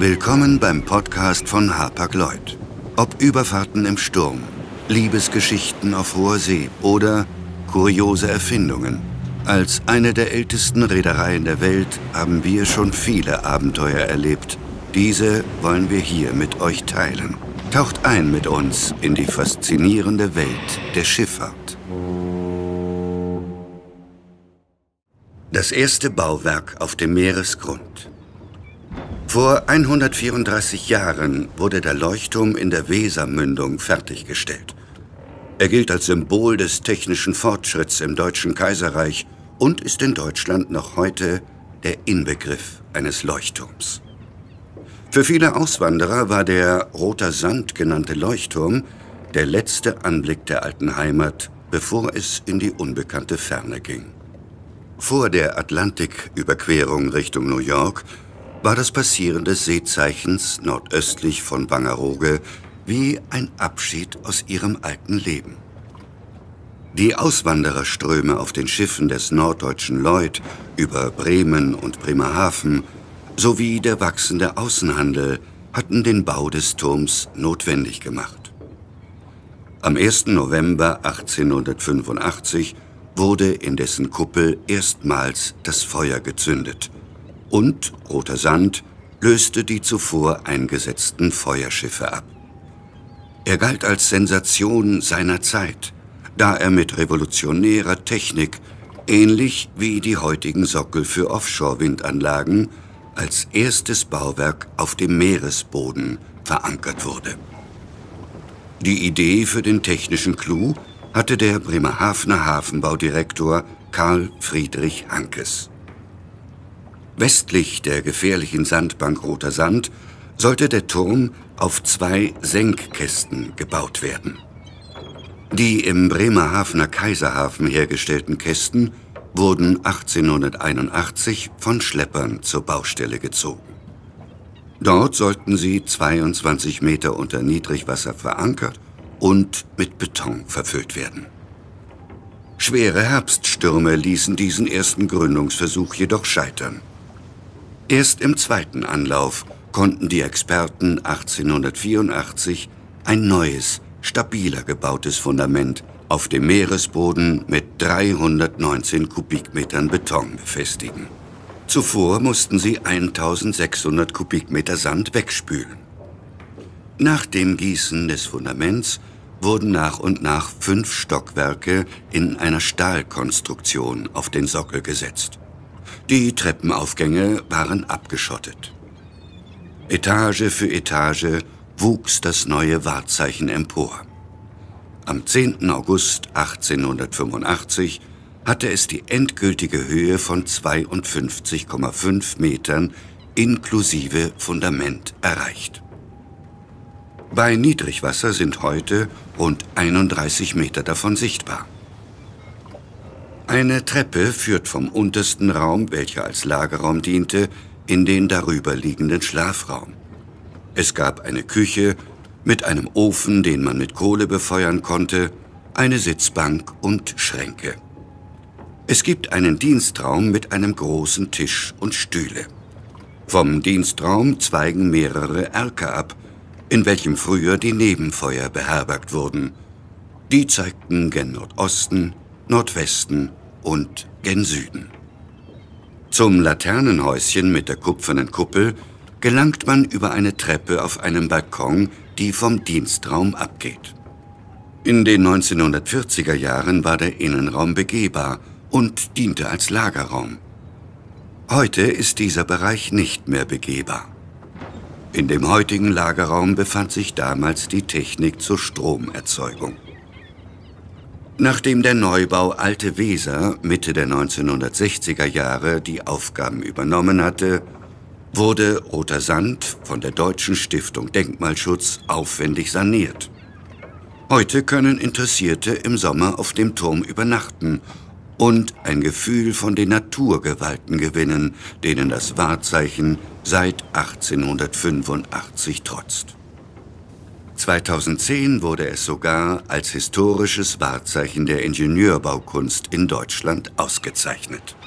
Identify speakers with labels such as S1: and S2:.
S1: Willkommen beim Podcast von Hapag-Lloyd. Ob Überfahrten im Sturm, Liebesgeschichten auf hoher See oder kuriose Erfindungen. Als eine der ältesten Reedereien der Welt haben wir schon viele Abenteuer erlebt. Diese wollen wir hier mit euch teilen. Taucht ein mit uns in die faszinierende Welt der Schifffahrt. Das erste Bauwerk auf dem Meeresgrund. Vor 134 Jahren wurde der Leuchtturm in der Wesermündung fertiggestellt. Er gilt als Symbol des technischen Fortschritts im Deutschen Kaiserreich und ist in Deutschland noch heute der Inbegriff eines Leuchtturms. Für viele Auswanderer war der Roter Sand genannte Leuchtturm der letzte Anblick der alten Heimat, bevor es in die unbekannte Ferne ging. Vor der Atlantiküberquerung Richtung New York war das Passieren des Seezeichens nordöstlich von Wangerooge wie ein Abschied aus ihrem alten Leben. Die Auswandererströme auf den Schiffen des norddeutschen Lloyd über Bremen und Bremerhaven sowie der wachsende Außenhandel hatten den Bau des Turms notwendig gemacht. Am 1. November 1885 wurde in dessen Kuppel erstmals das Feuer gezündet – und Roter Sand löste die zuvor eingesetzten Feuerschiffe ab. Er galt als Sensation seiner Zeit, da er mit revolutionärer Technik, ähnlich wie die heutigen Sockel für Offshore-Windanlagen, als erstes Bauwerk auf dem Meeresboden verankert wurde. Die Idee für den technischen Clou hatte der Bremerhavener Hafenbaudirektor Karl Friedrich Hankes. Westlich der gefährlichen Sandbank Roter Sand sollte der Turm auf zwei Senkkästen gebaut werden. Die im Bremerhavener Kaiserhafen hergestellten Kästen wurden 1881 von Schleppern zur Baustelle gezogen. Dort sollten sie 22 Meter unter Niedrigwasser verankert und mit Beton verfüllt werden. Schwere Herbststürme ließen diesen ersten Gründungsversuch jedoch scheitern. Erst im zweiten Anlauf konnten die Experten 1884 ein neues, stabiler gebautes Fundament auf dem Meeresboden mit 319 Kubikmetern Beton befestigen. Zuvor mussten sie 1600 Kubikmeter Sand wegspülen. Nach dem Gießen des Fundaments wurden nach und nach fünf Stockwerke in einer Stahlkonstruktion auf den Sockel gesetzt. Die Treppenaufgänge waren abgeschottet. Etage für Etage wuchs das neue Wahrzeichen empor. Am 10. August 1885 hatte es die endgültige Höhe von 52,5 Metern inklusive Fundament erreicht. Bei Niedrigwasser sind heute rund 31 Meter davon sichtbar. Eine Treppe führt vom untersten Raum, welcher als Lagerraum diente, in den darüber liegenden Schlafraum. Es gab eine Küche mit einem Ofen, den man mit Kohle befeuern konnte, eine Sitzbank und Schränke. Es gibt einen Dienstraum mit einem großen Tisch und Stühle. Vom Dienstraum zweigen mehrere Erker ab, in welchem früher die Nebenfeuer beherbergt wurden. Die zeigten gen Nordosten, Nordwesten und gen Süden. Zum Laternenhäuschen mit der kupfernen Kuppel gelangt man über eine Treppe auf einem Balkon, die vom Dienstraum abgeht. In den 1940er Jahren war der Innenraum begehbar und diente als Lagerraum. Heute ist dieser Bereich nicht mehr begehbar. In dem heutigen Lagerraum befand sich damals die Technik zur Stromerzeugung. Nachdem der Neubau Alte Weser Mitte der 1960er Jahre die Aufgaben übernommen hatte, wurde Roter Sand von der Deutschen Stiftung Denkmalschutz aufwendig saniert. Heute können Interessierte im Sommer auf dem Turm übernachten und ein Gefühl von den Naturgewalten gewinnen, denen das Wahrzeichen seit 1885 trotzt. 2010 wurde es sogar als historisches Wahrzeichen der Ingenieurbaukunst in Deutschland ausgezeichnet.